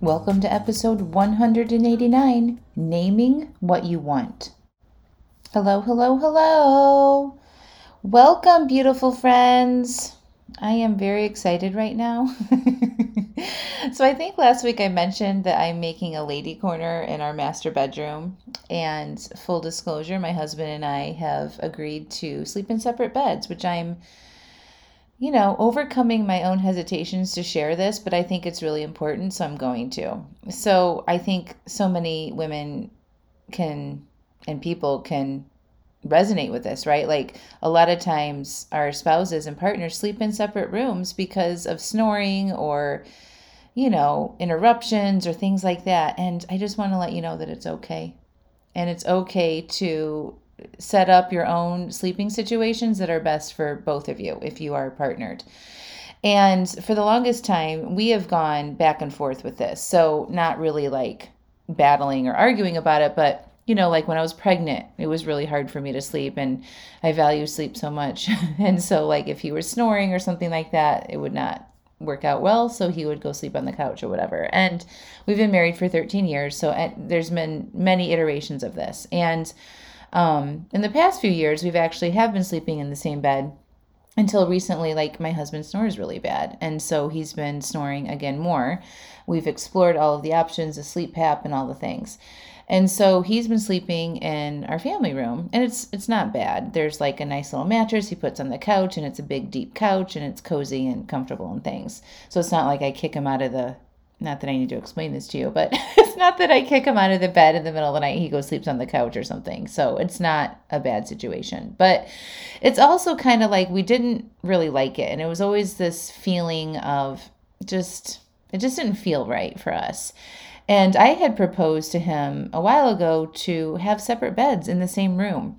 Welcome to episode 189 Naming What You Want. Hello, hello, hello. Welcome, beautiful friends. I am very excited right now. so, I think last week I mentioned that I'm making a lady corner in our master bedroom. And full disclosure, my husband and I have agreed to sleep in separate beds, which I'm, you know, overcoming my own hesitations to share this, but I think it's really important. So, I'm going to. So, I think so many women can and people can resonate with this, right? Like a lot of times our spouses and partners sleep in separate rooms because of snoring or, you know, interruptions or things like that. And I just want to let you know that it's okay. And it's okay to set up your own sleeping situations that are best for both of you if you are partnered. And for the longest time, we have gone back and forth with this. So, not really like battling or arguing about it, but you know, like when I was pregnant, it was really hard for me to sleep and I value sleep so much. and so like if he was snoring or something like that, it would not work out well, so he would go sleep on the couch or whatever. And we've been married for 13 years, so there's been many iterations of this. And um, in the past few years, we've actually have been sleeping in the same bed until recently like my husband snores really bad and so he's been snoring again more we've explored all of the options the CPAP and all the things and so he's been sleeping in our family room and it's it's not bad. There's like a nice little mattress he puts on the couch and it's a big deep couch and it's cozy and comfortable and things. So it's not like I kick him out of the not that I need to explain this to you, but it's not that I kick him out of the bed in the middle of the night. He goes sleeps on the couch or something. So it's not a bad situation. But it's also kind of like we didn't really like it. And it was always this feeling of just, it just didn't feel right for us. And I had proposed to him a while ago to have separate beds in the same room.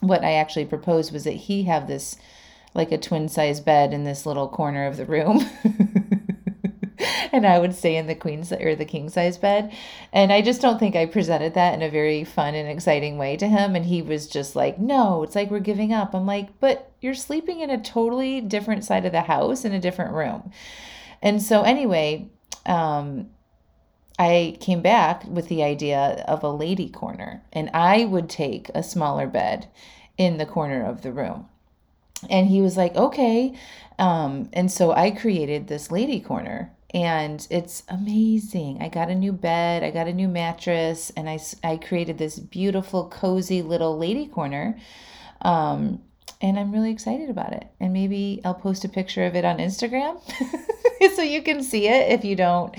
What I actually proposed was that he have this like a twin size bed in this little corner of the room. and I would stay in the queen or the king size bed. And I just don't think I presented that in a very fun and exciting way to him. And he was just like, no, it's like we're giving up. I'm like, but you're sleeping in a totally different side of the house in a different room. And so, anyway, um, I came back with the idea of a lady corner, and I would take a smaller bed in the corner of the room. And he was like, okay. Um, and so I created this lady corner, and it's amazing. I got a new bed, I got a new mattress, and I, I created this beautiful, cozy little lady corner. Um, and I'm really excited about it. And maybe I'll post a picture of it on Instagram so you can see it if you don't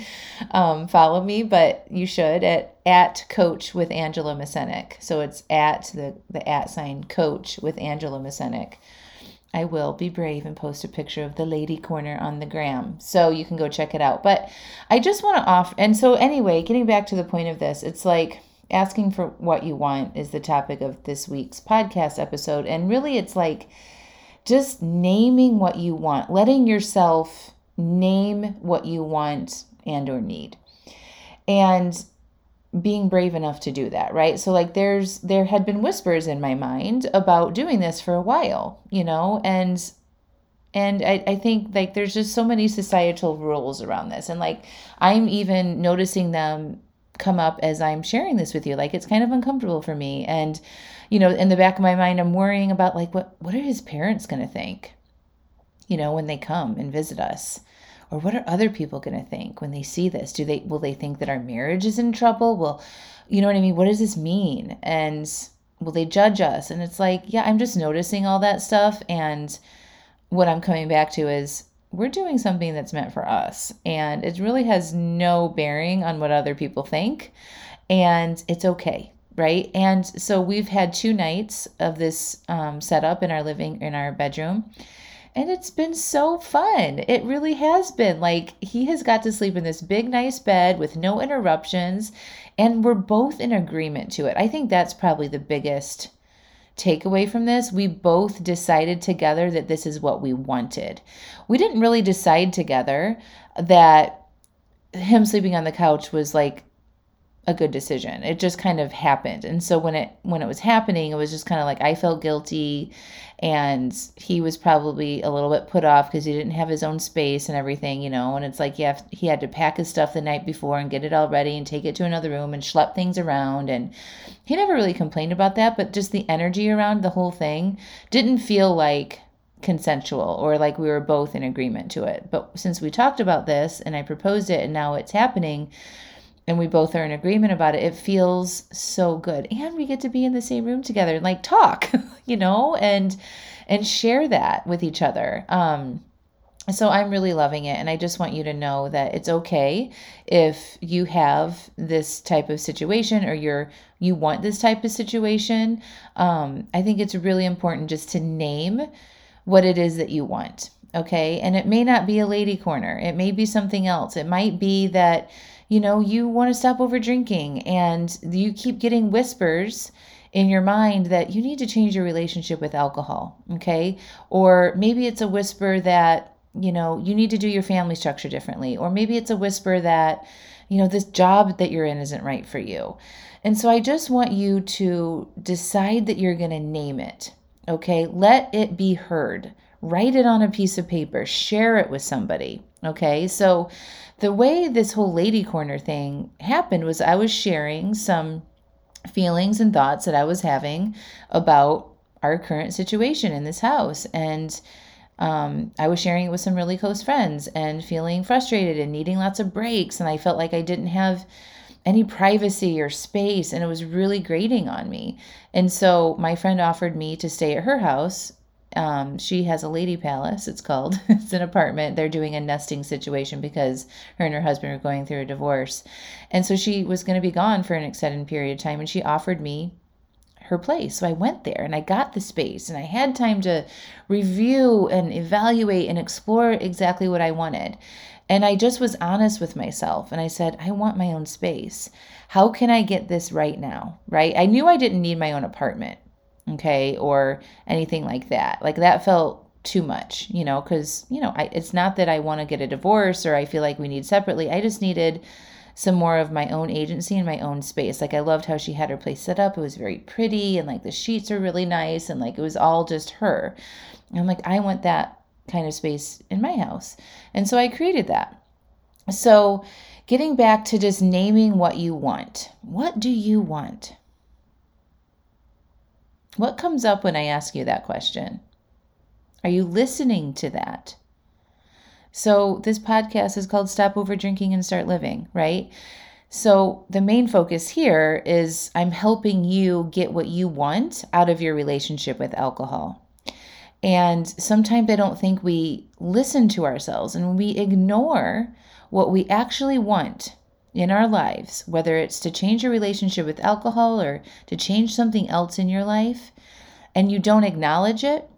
um, follow me, but you should at at coach with Angela Masenik. So it's at the the at sign coach with Angela Masenik. I will be brave and post a picture of the lady corner on the gram. So you can go check it out. But I just want to offer and so anyway, getting back to the point of this, it's like asking for what you want is the topic of this week's podcast episode. And really, it's like just naming what you want, letting yourself name what you want and or need. And being brave enough to do that, right? So like there's there had been whispers in my mind about doing this for a while, you know, and and I, I think like there's just so many societal rules around this and like i'm even noticing them come up as I'm sharing this with you. Like it's kind of uncomfortable for me. And, you know, in the back of my mind, I'm worrying about like what what are his parents gonna think? You know, when they come and visit us. Or what are other people gonna think when they see this? Do they will they think that our marriage is in trouble? Well, you know what I mean? What does this mean? And will they judge us? And it's like, yeah, I'm just noticing all that stuff. And what I'm coming back to is we're doing something that's meant for us and it really has no bearing on what other people think and it's okay right and so we've had two nights of this um, setup in our living in our bedroom And it's been so fun. It really has been. Like, he has got to sleep in this big, nice bed with no interruptions. And we're both in agreement to it. I think that's probably the biggest takeaway from this. We both decided together that this is what we wanted. We didn't really decide together that him sleeping on the couch was like a good decision. It just kind of happened. And so when it when it was happening, it was just kind of like I felt guilty and he was probably a little bit put off because he didn't have his own space and everything, you know. And it's like yeah, he had to pack his stuff the night before and get it all ready and take it to another room and schlep things around and he never really complained about that, but just the energy around the whole thing didn't feel like consensual or like we were both in agreement to it. But since we talked about this and I proposed it and now it's happening, and we both are in agreement about it, it feels so good. And we get to be in the same room together and like talk, you know, and and share that with each other. Um so I'm really loving it and I just want you to know that it's okay if you have this type of situation or you're you want this type of situation. Um I think it's really important just to name what it is that you want. Okay? And it may not be a lady corner. It may be something else. It might be that you know, you want to stop over drinking and you keep getting whispers in your mind that you need to change your relationship with alcohol, okay? Or maybe it's a whisper that, you know, you need to do your family structure differently. Or maybe it's a whisper that, you know, this job that you're in isn't right for you. And so I just want you to decide that you're going to name it, okay? Let it be heard. Write it on a piece of paper, share it with somebody, okay? So the way this whole lady corner thing happened was I was sharing some feelings and thoughts that I was having about our current situation in this house. And um, I was sharing it with some really close friends and feeling frustrated and needing lots of breaks. And I felt like I didn't have any privacy or space. And it was really grating on me. And so my friend offered me to stay at her house um, she has a lady palace, it's called. it's an apartment. They're doing a nesting situation because her and her husband are going through a divorce. And so she was going to be gone for an extended period of time, and she offered me her place. So I went there and I got the space and I had time to review and evaluate and explore exactly what I wanted. And I just was honest with myself and I said, I want my own space. How can I get this right now? Right? I knew I didn't need my own apartment okay, or anything like that. Like that felt too much, you know, because, you know, I, it's not that I want to get a divorce or I feel like we need separately. I just needed some more of my own agency and my own space. Like I loved how she had her place set up. It was very pretty and like the sheets are really nice and like it was all just her. And I'm like, I want that kind of space in my house. And so I created that. So getting back to just naming what you want. What do you want? What comes up when I ask you that question? Are you listening to that? So, this podcast is called Stop Over Drinking and Start Living, right? So, the main focus here is I'm helping you get what you want out of your relationship with alcohol. And sometimes I don't think we listen to ourselves and we ignore what we actually want in our lives, whether it's to change your relationship with alcohol or to change something else in your life, and you don't acknowledge it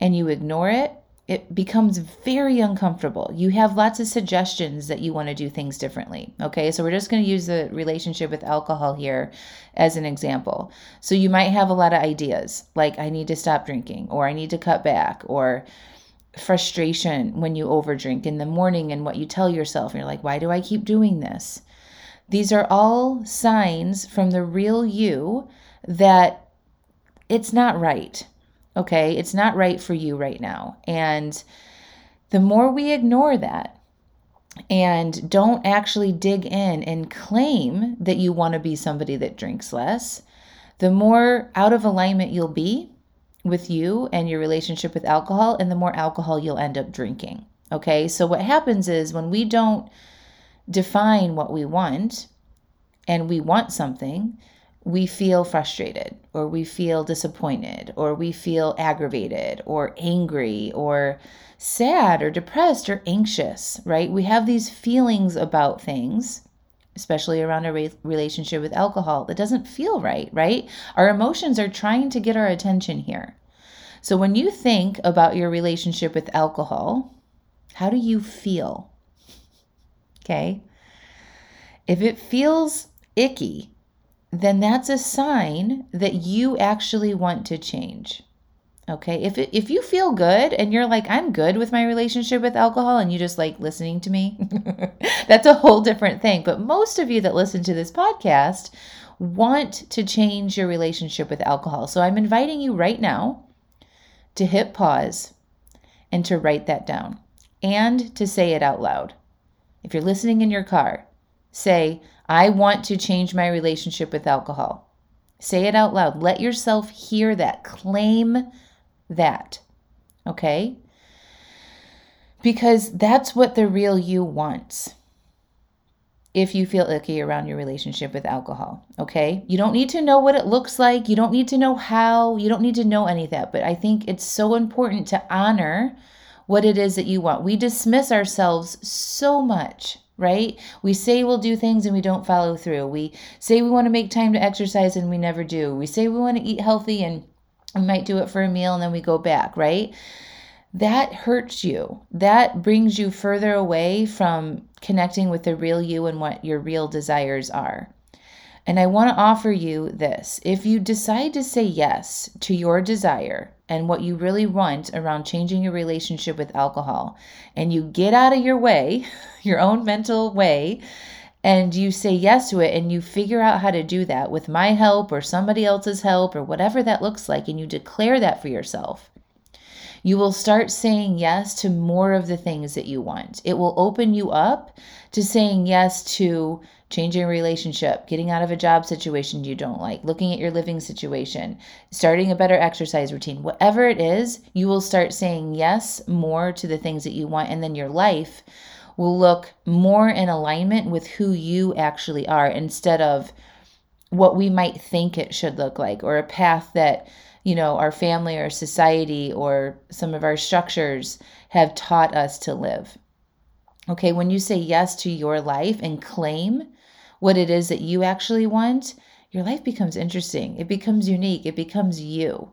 and you ignore it, it becomes very uncomfortable. You have lots of suggestions that you want to do things differently. Okay, so we're just going to use the relationship with alcohol here as an example. So you might have a lot of ideas like, I need to stop drinking, or I need to cut back, or frustration when you overdrink in the morning and what you tell yourself. You're like, why do I keep doing this? These are all signs from the real you that it's not right. Okay. It's not right for you right now. And the more we ignore that, and don't actually dig in and claim that you want to be somebody that drinks less, the more out of alignment you'll be with you and your relationship with alcohol, and the more alcohol you'll end up drinking. Okay, so what happens is when we don't define what we want and we want something, we feel frustrated or we feel disappointed or we feel aggravated or angry or sad or depressed or anxious, right? We have these feelings about things especially around a re- relationship with alcohol, that doesn't feel right, right? Our emotions are trying to get our attention here. So when you think about your relationship with alcohol, how do you feel? Okay. If it feels icky, then that's a sign that you actually want to change. Okay. If, it, if you feel good and you're like, I'm good with my relationship with alcohol and you just like listening to me, that's a whole different thing. But most of you that listen to this podcast want to change your relationship with alcohol. So I'm inviting you right now to hit pause and to write that down and to say it out loud. If you're listening in your car, say, I want to change my relationship with alcohol. Say it out loud. Let yourself hear that. Claim that. Okay? Because that's what the real you wants if you feel icky around your relationship with alcohol. Okay. You don't need to know what it looks like. You don't need to know how. You don't need to know any of that. But I think it's so important to honor what it is that you want. We dismiss ourselves so much, right? We say we'll do things and we don't follow through. We say we want to make time to exercise and we never do. We say we want to eat healthy and we might do it for a meal and then we go back, right? that hurts you. That brings you further away from connecting with the real you and what your real desires are. And I want to offer you this. If you decide to say yes to your desire and what you really want around changing your relationship with alcohol, and you get out of your way, your own mental way, and you say yes to it and you figure out how to do that with my help or somebody else's help or whatever that looks like, and you declare that for yourself, you will start saying yes to more of the things that you want. It will open you up to saying yes to changing a relationship, getting out of a job situation you don't like, looking at your living situation, starting a better exercise routine, whatever it is, you will start saying yes more to the things that you want. And then your life will look more in alignment with who you actually are instead of what we might think it should look like or a path that you know, our family or society or some of our structures have taught us to live. Okay, when you say yes to your life and claim what it is that you actually want, your life becomes interesting. It becomes unique. It becomes you.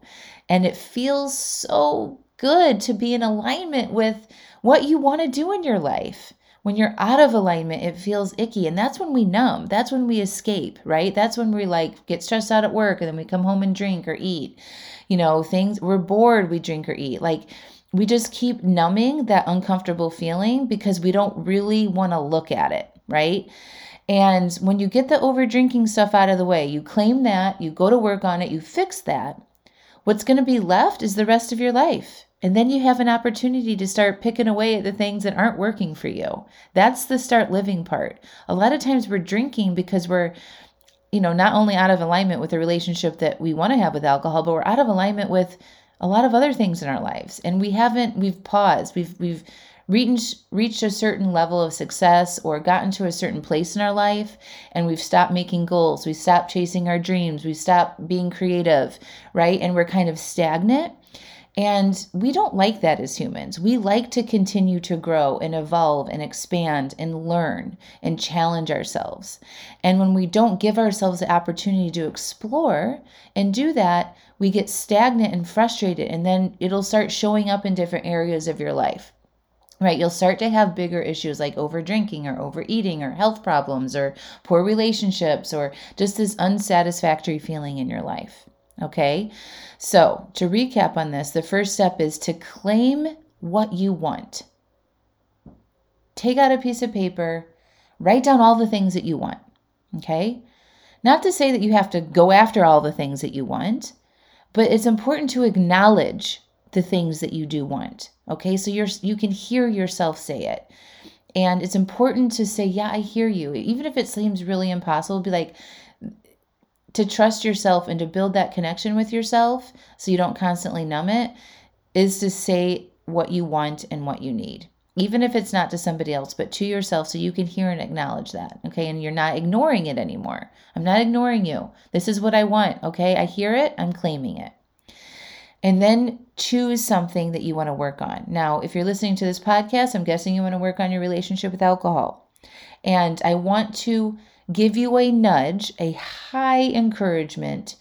And it feels so good to be in alignment with what you want to do in your life when you're out of alignment, it feels icky. And that's when we numb. That's when we escape, right? That's when we like get stressed out at work and then we come home and drink or eat. You know, things we're bored, we drink or eat. Like we just keep numbing that uncomfortable feeling because we don't really want to look at it, right? And when you get the over drinking stuff out of the way, you claim that, you go to work on it, you fix that, what's going to be left is the rest of your life. And then you have an opportunity to start picking away at the things that aren't working for you. That's the start living part. A lot of times we're drinking because we're, you know, not only out of alignment with the relationship that we want to have with alcohol, but we're out of alignment with a lot of other things in our lives. And we haven't, we've paused, we've, we've, reached reached a certain level of success or gotten to a certain place in our life and we've stopped making goals we stopped chasing our dreams we stopped being creative right and we're kind of stagnant and we don't like that as humans. We like to continue to grow and evolve and expand and learn and challenge ourselves. And when we don't give ourselves the opportunity to explore and do that, we get stagnant and frustrated, and then it'll start showing up in different areas of your life. Right, you'll start to have bigger issues like over drinking or overeating or health problems or poor relationships or just this unsatisfactory feeling in your life. Okay. So, to recap on this, the first step is to claim what you want. Take out a piece of paper, write down all the things that you want. Okay. Not to say that you have to go after all the things that you want, but it's important to acknowledge the things that you do want. Okay. So you're, you can hear yourself say it. And it's important to say, Yeah, I hear you. Even if it seems really impossible, be like, to trust yourself and to build that connection with yourself so you don't constantly numb it is to say what you want and what you need even if it's not to somebody else but to yourself so you can hear and acknowledge that okay? And you're not ignoring it anymore. I'm not ignoring you. This is what i want okay? I hear it. I'm claiming it. And then choose something that you want to work on. Now if you're listening to this podcast i'm guessing you want to work on your relationship with alcohol. And i want to give you a nudge, a high encouragement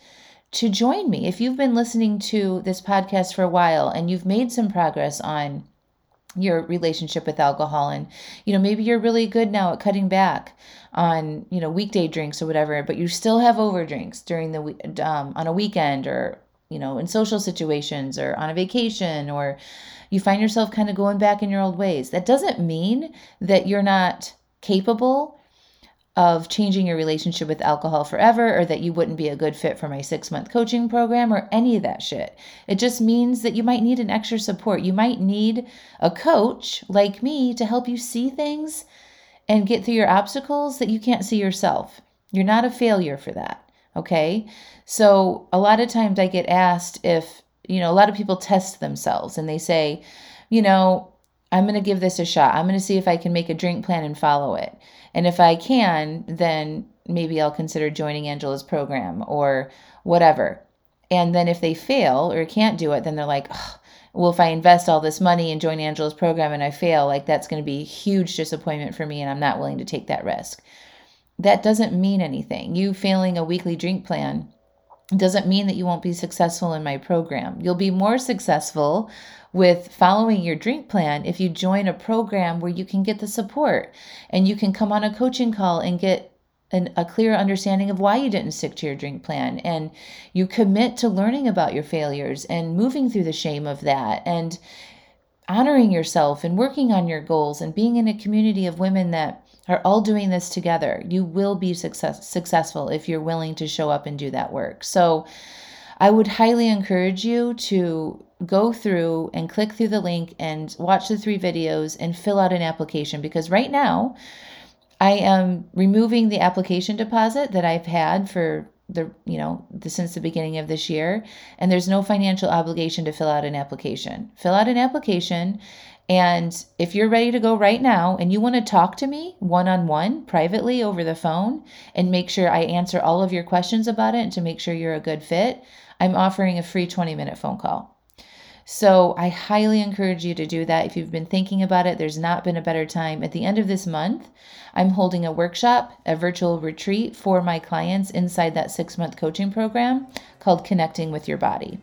to join me. If you've been listening to this podcast for a while and you've made some progress on your relationship with alcohol and you know maybe you're really good now at cutting back on you know weekday drinks or whatever but you still have over drinks during the um, on a weekend or you know in social situations or on a vacation or you find yourself kind of going back in your old ways that doesn't mean that you're not capable of changing your relationship with alcohol forever or that you wouldn't be a good fit for my six month coaching program or any of that shit. It just means that you might need an extra support. You might need a coach like me to help you see things and get through your obstacles that you can't see yourself. You're not a failure for that. Okay. So a lot of times I get asked if, you know, a lot of people test themselves and they say, you know, I'm going to give this a shot. I'm going to see if I can make a drink plan and follow it. And if I can, then maybe I'll consider joining Angela's program or whatever. And then if they fail or can't do it, then they're like, well, if I invest all this money and join Angela's program and I fail, like that's going to be a huge disappointment for me and I'm not willing to take that risk. That doesn't mean anything. You failing a weekly drink plan doesn't mean that you won't be successful in my program. You'll be more successful with following your drink plan if you join a program where you can get the support and you can come on a coaching call and get an, a clear understanding of why you didn't stick to your drink plan and you commit to learning about your failures and moving through the shame of that and honoring yourself and working on your goals and being in a community of women that are all doing this together. You will be success, successful if you're willing to show up and do that work. So I would highly encourage you to go through and click through the link and watch the three videos and fill out an application because right now I am removing the application deposit that I've had for the you know the, since the beginning of this year and there's no financial obligation to fill out an application. Fill out an application and if you're ready to go right now and you want to talk to me one on one privately over the phone and make sure I answer all of your questions about it and to make sure you're a good fit, I'm offering a free 20 minute phone call. So I highly encourage you to do that. If you've been thinking about it, there's not been a better time. At the end of this month, I'm holding a workshop, a virtual retreat for my clients inside that six month coaching program called Connecting with Your Body.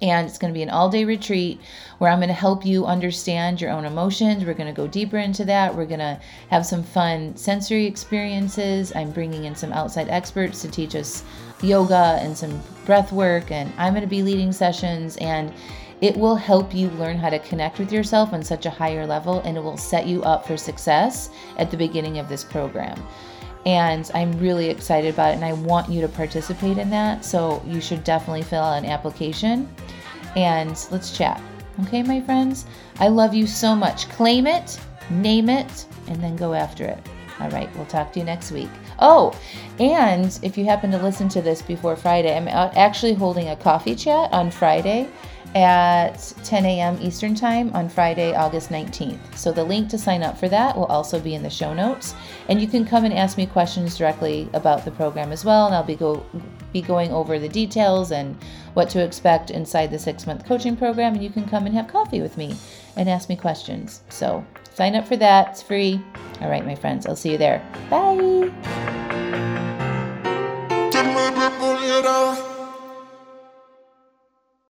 And it's going to be an all day retreat where I'm going to help you understand your own emotions. We're going to go deeper into that. We're going to have some fun sensory experiences. I'm bringing in some outside experts to teach us yoga and some breath work. And I'm going to be leading sessions. And it will help you learn how to connect with yourself on such a higher level. And it will set you up for success at the beginning of this program and I'm really excited about it and I want you to participate in that. So you should definitely fill out an application and let's chat. Okay, my friends? I love you so much. Claim it, name it, and then go after it. All right, we'll talk to you next week. Oh, and if you happen to listen to this before Friday, I'm actually holding a coffee chat on Friday at 10 a.m. Eastern Time on Friday, August 19th. So the link to sign up for that will also be in the show notes. And you can come and ask me questions directly about the program as well. And I'll be, go, be going over the details and what to expect inside the six month coaching program. And you can come and have coffee with me and ask me questions. So sign up for that, it's free. All right, my friends, I'll see you there. Bye.